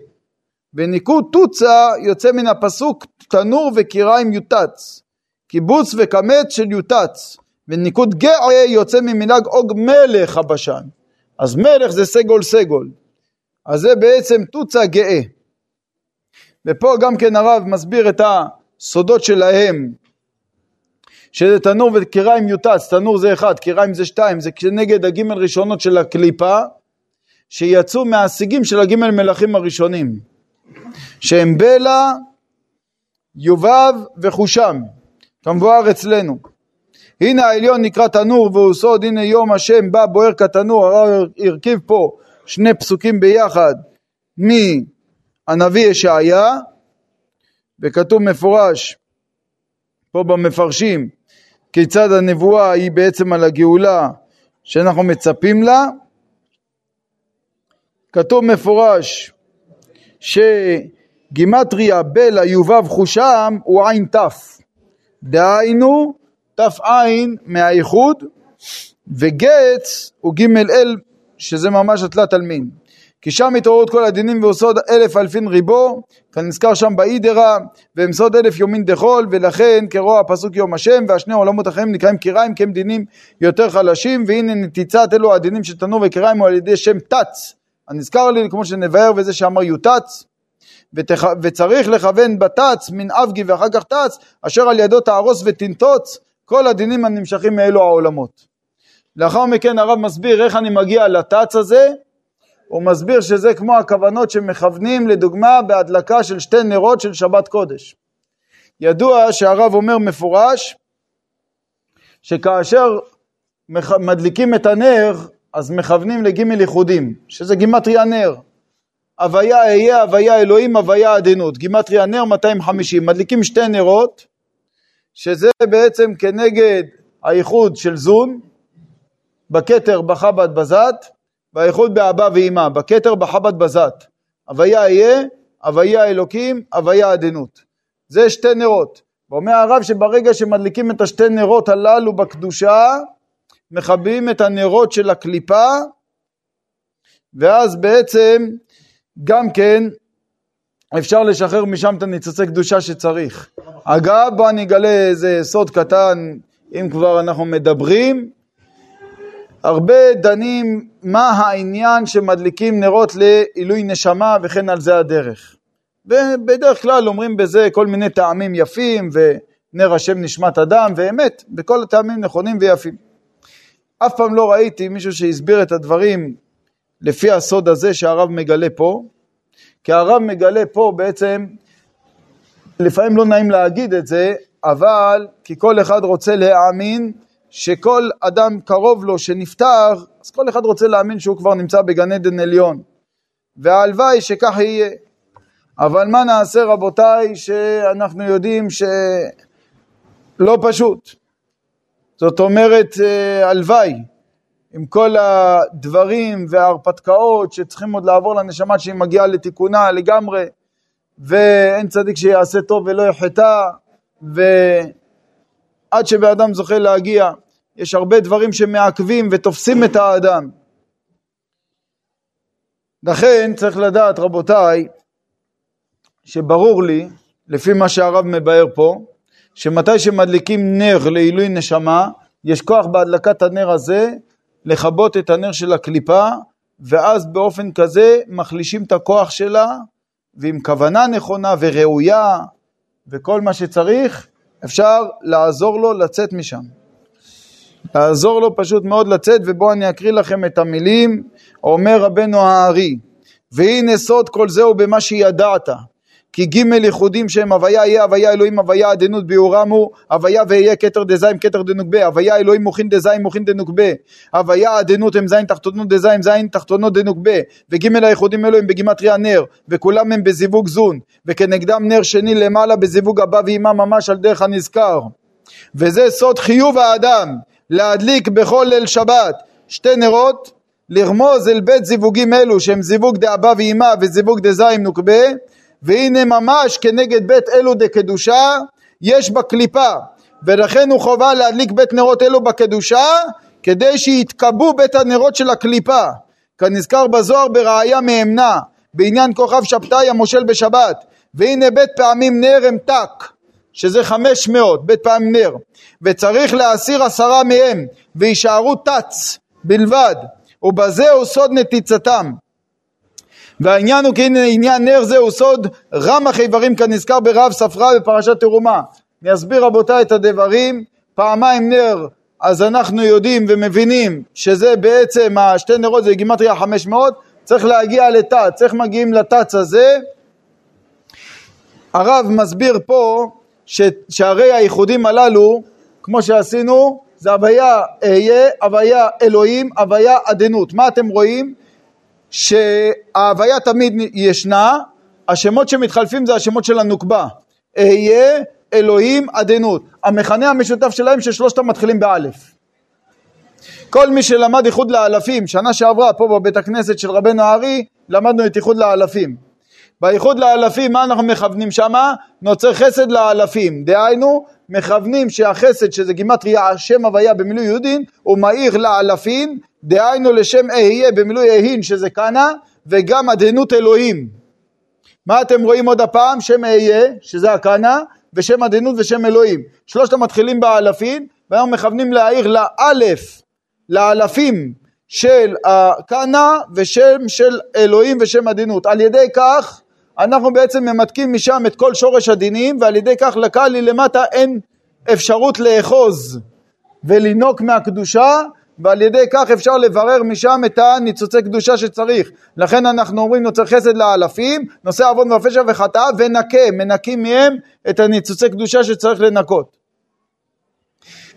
בניקוד תוצא יוצא מן הפסוק תנור וקיריים יוטץ, קיבוץ וקמץ של יוטץ. וניקוד גאה יוצא ממנהג עוג מלך הבשן. אז מלך זה סגול סגול. אז זה בעצם תוצא גאה. ופה גם כן הרב מסביר את הסודות שלהם, שזה תנור וקיריים יוטץ, תנור זה אחד, קיריים זה שתיים, זה כנגד הגימל ראשונות של הקליפה, שיצאו מהשיגים של הגימל מלכים הראשונים, שהם בלע, יובב וחושם, כמבואר אצלנו. הנה העליון נקרא תנור והוא סוד, הנה יום השם בא בוער כתנור, הרב הרכיב פה שני פסוקים ביחד מהנביא ישעיה, וכתוב מפורש פה במפרשים כיצד הנבואה היא בעצם על הגאולה שאנחנו מצפים לה. כתוב מפורש שגימטריה בלה יובב חושם הוא עין תף, דהיינו תף עין מהאיחוד וגץ הוא ג' אל שזה ממש התלת עלמין. כי שם מתעוררות כל הדינים ועושות אלף אלפין ריבו, כנזכר שם באידרה, והם סוד אלף יומין דחול, ולכן כרוע הפסוק יום השם, והשני עולמות אחרים נקראים קיריים, כי הם דינים יותר חלשים, והנה נתיצת אלו הדינים של תנור וקיריים הוא על ידי שם תץ, הנזכר לי כמו שנבהר וזה שאמר יוטץ, ותח... וצריך לכוון בתץ מן אבגי ואחר כך תץ, אשר על ידו תהרוס ותנטוץ, כל הדינים הנמשכים מאלו העולמות. לאחר מכן הרב מסביר איך אני מגיע לתץ הזה, הוא מסביר שזה כמו הכוונות שמכוונים לדוגמה בהדלקה של שתי נרות של שבת קודש. ידוע שהרב אומר מפורש שכאשר מדליקים את הנר אז מכוונים לגימל ייחודים, שזה גימטריה נר. הוויה אהיה, הוויה אלוהים, הוויה עדינות. גימטריה נר 250. מדליקים שתי נרות, שזה בעצם כנגד הייחוד של זון, בכתר בחב"ד בזת, והייחוד באבא ואימא, בכתר בחב"ד בזת. הוויה אהיה, הוויה אלוקים, הוויה עדינות. זה שתי נרות. ואומר הרב שברגע שמדליקים את השתי נרות הללו בקדושה, מכבים את הנרות של הקליפה, ואז בעצם גם כן אפשר לשחרר משם את הניצוצי קדושה שצריך. אגב, בוא אני אגלה איזה סוד קטן, אם כבר אנחנו מדברים. הרבה דנים מה העניין שמדליקים נרות לעילוי נשמה וכן על זה הדרך. ובדרך כלל אומרים בזה כל מיני טעמים יפים ונר השם נשמת אדם ואמת, וכל הטעמים נכונים ויפים. אף פעם לא ראיתי מישהו שהסביר את הדברים לפי הסוד הזה שהרב מגלה פה, כי הרב מגלה פה בעצם, לפעמים לא נעים להגיד את זה, אבל כי כל אחד רוצה להאמין שכל אדם קרוב לו שנפטר, אז כל אחד רוצה להאמין שהוא כבר נמצא בגן עדן עליון. והלוואי שכך יהיה. אבל מה נעשה רבותיי שאנחנו יודעים שלא פשוט. זאת אומרת, אה, הלוואי, עם כל הדברים וההרפתקאות שצריכים עוד לעבור לנשמה שהיא מגיעה לתיקונה לגמרי, ואין צדיק שיעשה טוב ולא יחטא, ועד שבאדם זוכה להגיע, יש הרבה דברים שמעכבים ותופסים את האדם. לכן צריך לדעת, רבותיי, שברור לי, לפי מה שהרב מבאר פה, שמתי שמדליקים נר לעילוי נשמה, יש כוח בהדלקת הנר הזה לכבות את הנר של הקליפה, ואז באופן כזה מחלישים את הכוח שלה, ועם כוונה נכונה וראויה וכל מה שצריך, אפשר לעזור לו לצאת משם. לעזור לו פשוט מאוד לצאת, ובואו אני אקריא לכם את המילים, אומר רבנו הארי, והנה סוד כל זהו במה שידעת, כי ג' ייחודים שהם הוויה יהיה הוויה אלוהים הוויה עדנות ביורם הוא הוויה ואהיה כתר דזיים כתר דנוקבה הוויה אלוהים מוכין דזיים מוכין דנוקבה הוויה עדנות הם זין תחתונות דזיים זין תחתונות דנוקבה וג' הייחודים אלו הם בגימטריה נר וכולם הם בזיווג זון וכנגדם נר שני למעלה בזיווג הבא ועימה ממש על דרך הנזכר. וזה סוד חיוב האדם להדליק בכל ליל שבת שתי נרות לרמוז אל בית זיווגים אלו שהם זיווג דאבא ואימה וזיווג דזיים נוקבה והנה ממש כנגד בית אלו דקדושה יש בקליפה. ולכן הוא חובה להדליק בית נרות אלו בקדושה כדי שיתקבעו בית הנרות של הקליפה. כנזכר בזוהר בראיה מאמנה בעניין כוכב שבתאי המושל בשבת והנה בית פעמים נר המתק שזה חמש מאות בית פעמים נר וצריך להסיר עשרה מהם ויישארו תץ בלבד ובזה הוא סוד נתיצתם והעניין הוא כי עניין נר זה הוא סוד רמח איברים כנזכר ברב ספרה בפרשת תרומה. אני אסביר רבותיי את הדברים, פעמיים נר אז אנחנו יודעים ומבינים שזה בעצם השתי נרות זה גימטריה 500, צריך להגיע לתץ, איך מגיעים לתץ הזה? הרב מסביר פה ש, שהרי הייחודים הללו, כמו שעשינו, זה הוויה אהיה, הוויה אלוהים, הוויה עדנות. מה אתם רואים? שההוויה תמיד ישנה, השמות שמתחלפים זה השמות של הנוקבה. אהיה, אלוהים, עדנות. המכנה המשותף שלהם ששלושתם מתחילים באלף. כל מי שלמד איחוד לאלפים, שנה שעברה פה בבית הכנסת של רבנו הארי, למדנו את איחוד לאלפים. באיחוד לאלפים, מה אנחנו מכוונים שמה? נוצר חסד לאלפים. דהיינו, מכוונים שהחסד, שזה גימטריה שם הוויה במילוי יהודין, הוא מאיר לאלפים, דהיינו לשם אהיה במילוי אהין, שזה קנה, וגם עדנות אלוהים. מה אתם רואים עוד הפעם? שם אהיה, שזה הקנה, ושם עדנות ושם אלוהים. שלושת המתחילים באלפים, והיום מכוונים להעיר לאלף, לאלפים של הקנה ושם של אלוהים ושם עדינות. על ידי כך אנחנו בעצם ממתקים משם את כל שורש הדינים ועל ידי כך לקהלי למטה אין אפשרות לאחוז ולינוק מהקדושה ועל ידי כך אפשר לברר משם את הניצוצי קדושה שצריך. לכן אנחנו אומרים נוצר חסד לאלפים, נושא עוון ופשע וחטאה ונקה, מנקים מהם את הניצוצי קדושה שצריך לנקות.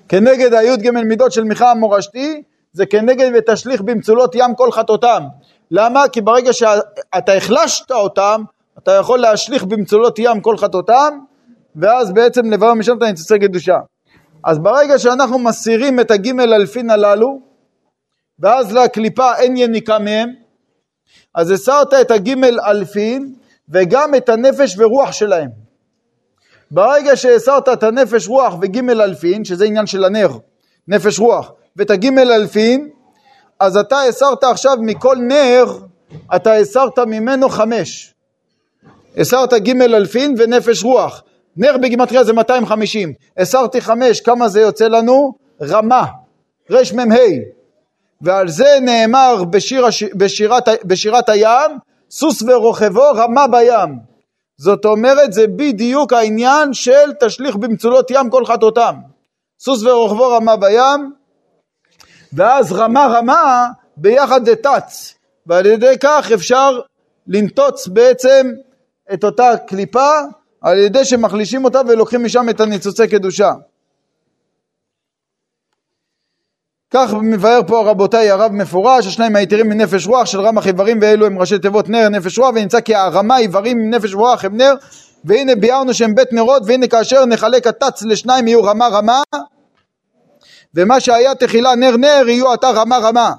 כנגד הי"ג מידות של מיכה המורשתי זה כנגד ותשליך במצולות ים כל חטאותם. למה? כי ברגע שאתה החלשת אותם אתה יכול להשליך במצולות ים כל חטאותם, ואז בעצם לברר משם את הניצוצי קדושה. אז ברגע שאנחנו מסירים את הגימל אלפין הללו, ואז לקליפה אין יניקה מהם, אז הסרת את הגימל אלפין וגם את הנפש ורוח שלהם. ברגע שהסרת את הנפש רוח וגימל אלפין, שזה עניין של הנר, נפש רוח, ואת הגימל אלפין, אז אתה הסרת עכשיו מכל נר, אתה הסרת ממנו חמש. הסרת ג' אלפין ונפש רוח. נר בגימטריה זה 250. הסרתי חמש, כמה זה יוצא לנו? רמה, רמ"ה. ועל זה נאמר בשיר, בשירת, בשירת הים, סוס ורוכבו רמה בים. זאת אומרת, זה בדיוק העניין של תשליך במצולות ים כל חטאותם. סוס ורוכבו רמה בים, ואז רמה רמה ביחד זה תץ, ועל ידי כך אפשר לנטוץ בעצם את אותה קליפה על ידי שמחלישים אותה ולוקחים משם את הניצוצי קדושה. כך מבאר פה רבותיי הרב מפורש, השניים היתרים מנפש רוח של רמח איברים ואלו הם ראשי תיבות נר נפש רוח ונמצא כי הרמה איברים עם נפש רוח הם נר. והנה ביארנו שהם בית נרות והנה כאשר נחלק התץ לשניים יהיו רמה רמה. ומה שהיה תחילה נר נר יהיו עתה רמה רמה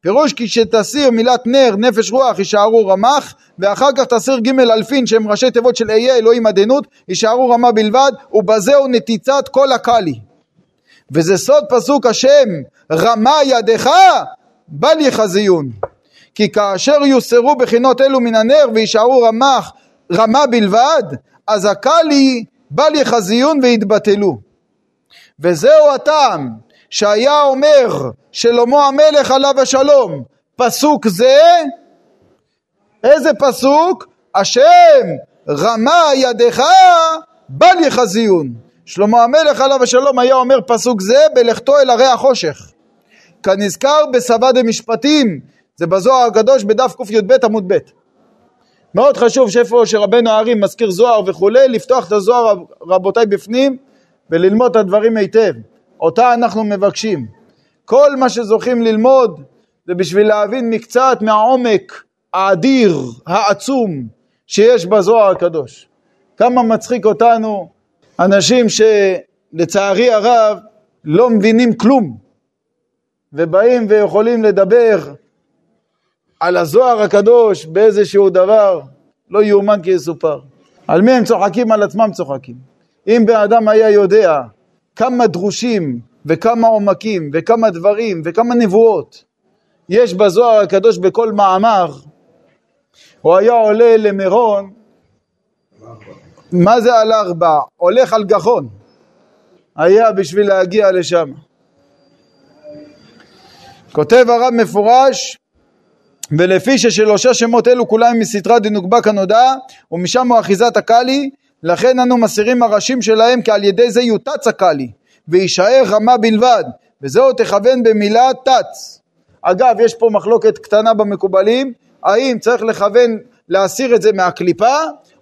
פירוש כי שתסיר מילת נר נפש רוח יישארו רמ"ח ואחר כך תסיר ג' אלפין שהם ראשי תיבות של אהיה אלוהים עדנות יישארו רמה בלבד ובזהו נתיצת כל הקלי וזה סוד פסוק השם רמה ידך בל יחזיון כי כאשר יוסרו בחינות אלו מן הנר ויישארו רמ"ח רמה בלבד אז הקלי בל יחזיון ויתבטלו. וזהו הטעם שהיה אומר שלמה המלך עליו השלום. פסוק זה איזה פסוק? השם רמה ידך בל יחזיון שלמה המלך עליו השלום היה אומר פסוק זה בלכתו אל הרי החושך. כנזכר בסבא דמשפטים זה בזוהר הקדוש בדף קי"ב עמוד ב' מאוד חשוב שאיפה שרבנו הארי מזכיר זוהר וכולי לפתוח את הזוהר רבותיי בפנים וללמוד את הדברים היטב. אותה אנחנו מבקשים. כל מה שזוכים ללמוד זה בשביל להבין מקצת מהעומק האדיר, העצום, שיש בזוהר הקדוש. כמה מצחיק אותנו אנשים שלצערי הרב לא מבינים כלום ובאים ויכולים לדבר על הזוהר הקדוש באיזשהו דבר לא יאומן כי יסופר. על מי הם צוחקים? על עצמם צוחקים. אם בן אדם היה יודע כמה דרושים וכמה עומקים וכמה דברים וכמה נבואות יש בזוהר הקדוש בכל מאמר, הוא היה עולה למירון, מה זה על ארבע? הולך על גחון, היה בשביל להגיע לשם. כותב הרב מפורש ולפי ששלושה שמות אלו כולם מסתרא דנוגבה כנודע ומשם הוא אחיזת הקאלי לכן אנו מסירים הראשים שלהם כי על ידי זה יוטץ הקאלי ויישאר רמה בלבד וזהו תכוון במילה תץ אגב יש פה מחלוקת קטנה במקובלים האם צריך לכוון להסיר את זה מהקליפה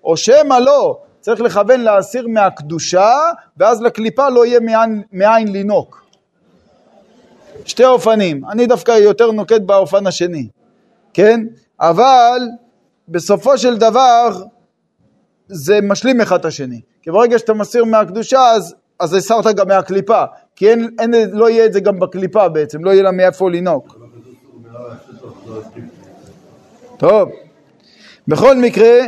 או שמא לא צריך לכוון להסיר מהקדושה ואז לקליפה לא יהיה מאין, מאין לינוק שתי אופנים אני דווקא יותר נוקט באופן השני כן? אבל בסופו של דבר זה משלים אחד את השני. כי ברגע שאתה מסיר מהקדושה אז, אז הסרת גם מהקליפה, כי אין, אין, לא יהיה את זה גם בקליפה בעצם, לא יהיה לה מאיפה לנהוג. טוב, בכל מקרה,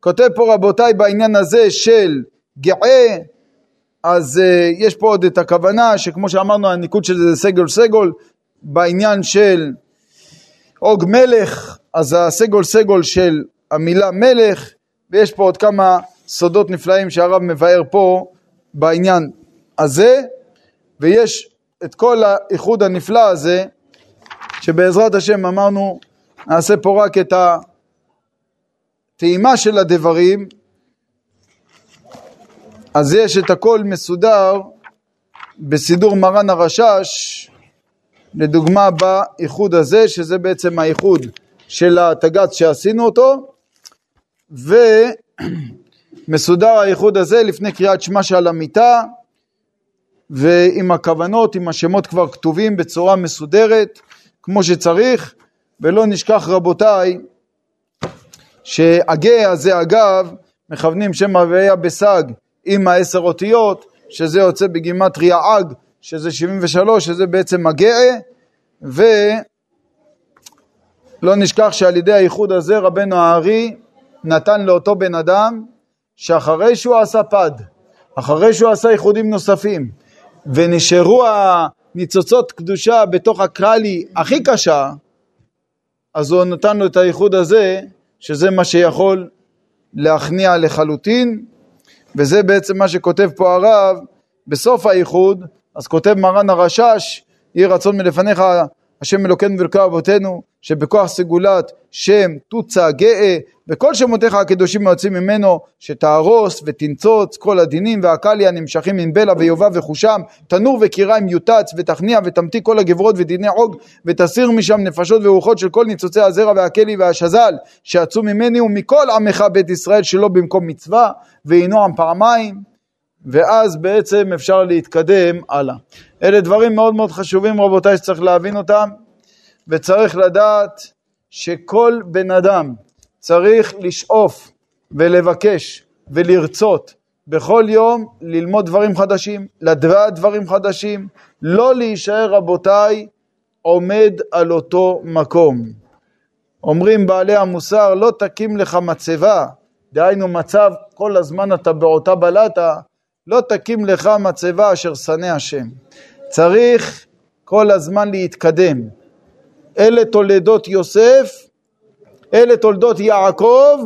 כותב פה רבותיי בעניין הזה של גאה, אז uh, יש פה עוד את הכוונה שכמו שאמרנו הניקוד של זה סגול סגול, בעניין של עוג מלך, אז הסגול סגול של המילה מלך, ויש פה עוד כמה סודות נפלאים שהרב מבאר פה בעניין הזה, ויש את כל האיחוד הנפלא הזה, שבעזרת השם אמרנו נעשה פה רק את הטעימה של הדברים, אז יש את הכל מסודר בסידור מרן הרשש, לדוגמה באיחוד הזה, שזה בעצם האיחוד של התג"ץ שעשינו אותו, ומסודר האיחוד הזה לפני קריאת שמע שעל המיטה, ועם הכוונות, עם השמות כבר כתובים בצורה מסודרת, כמו שצריך, ולא נשכח רבותיי, שהגה הזה אגב, מכוונים שם הוויה בסג עם העשר אותיות, שזה יוצא בגימטריה אג, שזה 73, שזה בעצם הגאה, ולא נשכח שעל ידי האיחוד הזה רבנו הארי נתן לאותו בן אדם שאחרי שהוא עשה פד, אחרי שהוא עשה איחודים נוספים, ונשארו הניצוצות קדושה בתוך הקרלי הכי קשה, אז הוא נתן לו את האיחוד הזה, שזה מה שיכול להכניע לחלוטין, וזה בעצם מה שכותב פה הרב בסוף האיחוד, אז כותב מרן הרשש, יהי רצון מלפניך השם אלוקינו ואלוקי אבותינו, שבכוח סגולת שם תוצא גאה, וכל שמותיך הקדושים היוצאים ממנו, שתהרוס ותנצוץ כל הדינים והקליה הנמשכים עם בלע ויובב וחושם, תנור וקיריים יוטץ, ותכניע ותמתיק כל הגברות ודיני עוג, ותסיר משם נפשות ורוחות של כל ניצוצי הזרע והכלי והשזל, שיצאו ממני ומכל עמך בית ישראל שלא במקום מצווה, וינועם פעמיים. ואז בעצם אפשר להתקדם הלאה. אלה דברים מאוד מאוד חשובים רבותיי שצריך להבין אותם וצריך לדעת שכל בן אדם צריך לשאוף ולבקש ולרצות בכל יום ללמוד דברים חדשים, לדעת דברים חדשים, לא להישאר רבותיי עומד על אותו מקום. אומרים בעלי המוסר לא תקים לך מצבה, דהיינו מצב כל הזמן אתה בעוטה בלטה, לא תקים לך מצבה אשר שנא השם. צריך כל הזמן להתקדם. אלה תולדות יוסף, אלה תולדות יעקב,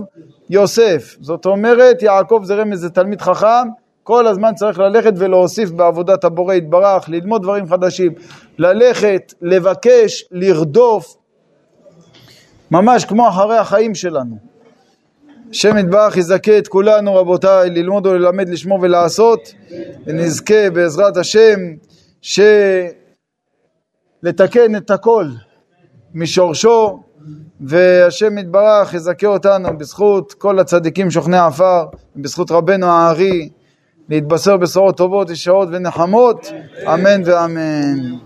יוסף. זאת אומרת, יעקב זה רמז, זה תלמיד חכם, כל הזמן צריך ללכת ולהוסיף בעבודת הבורא יתברך, ללמוד דברים חדשים, ללכת, לבקש, לרדוף, ממש כמו אחרי החיים שלנו. השם יתברך יזכה את כולנו רבותיי ללמוד וללמד, לשמור ולעשות ונזכה בעזרת השם שלתקן את הכל משורשו והשם יתברך יזכה אותנו בזכות כל הצדיקים שוכני עפר ובזכות רבנו הארי להתבשר בשורות טובות, ישרות ונחמות, אמן ואמן.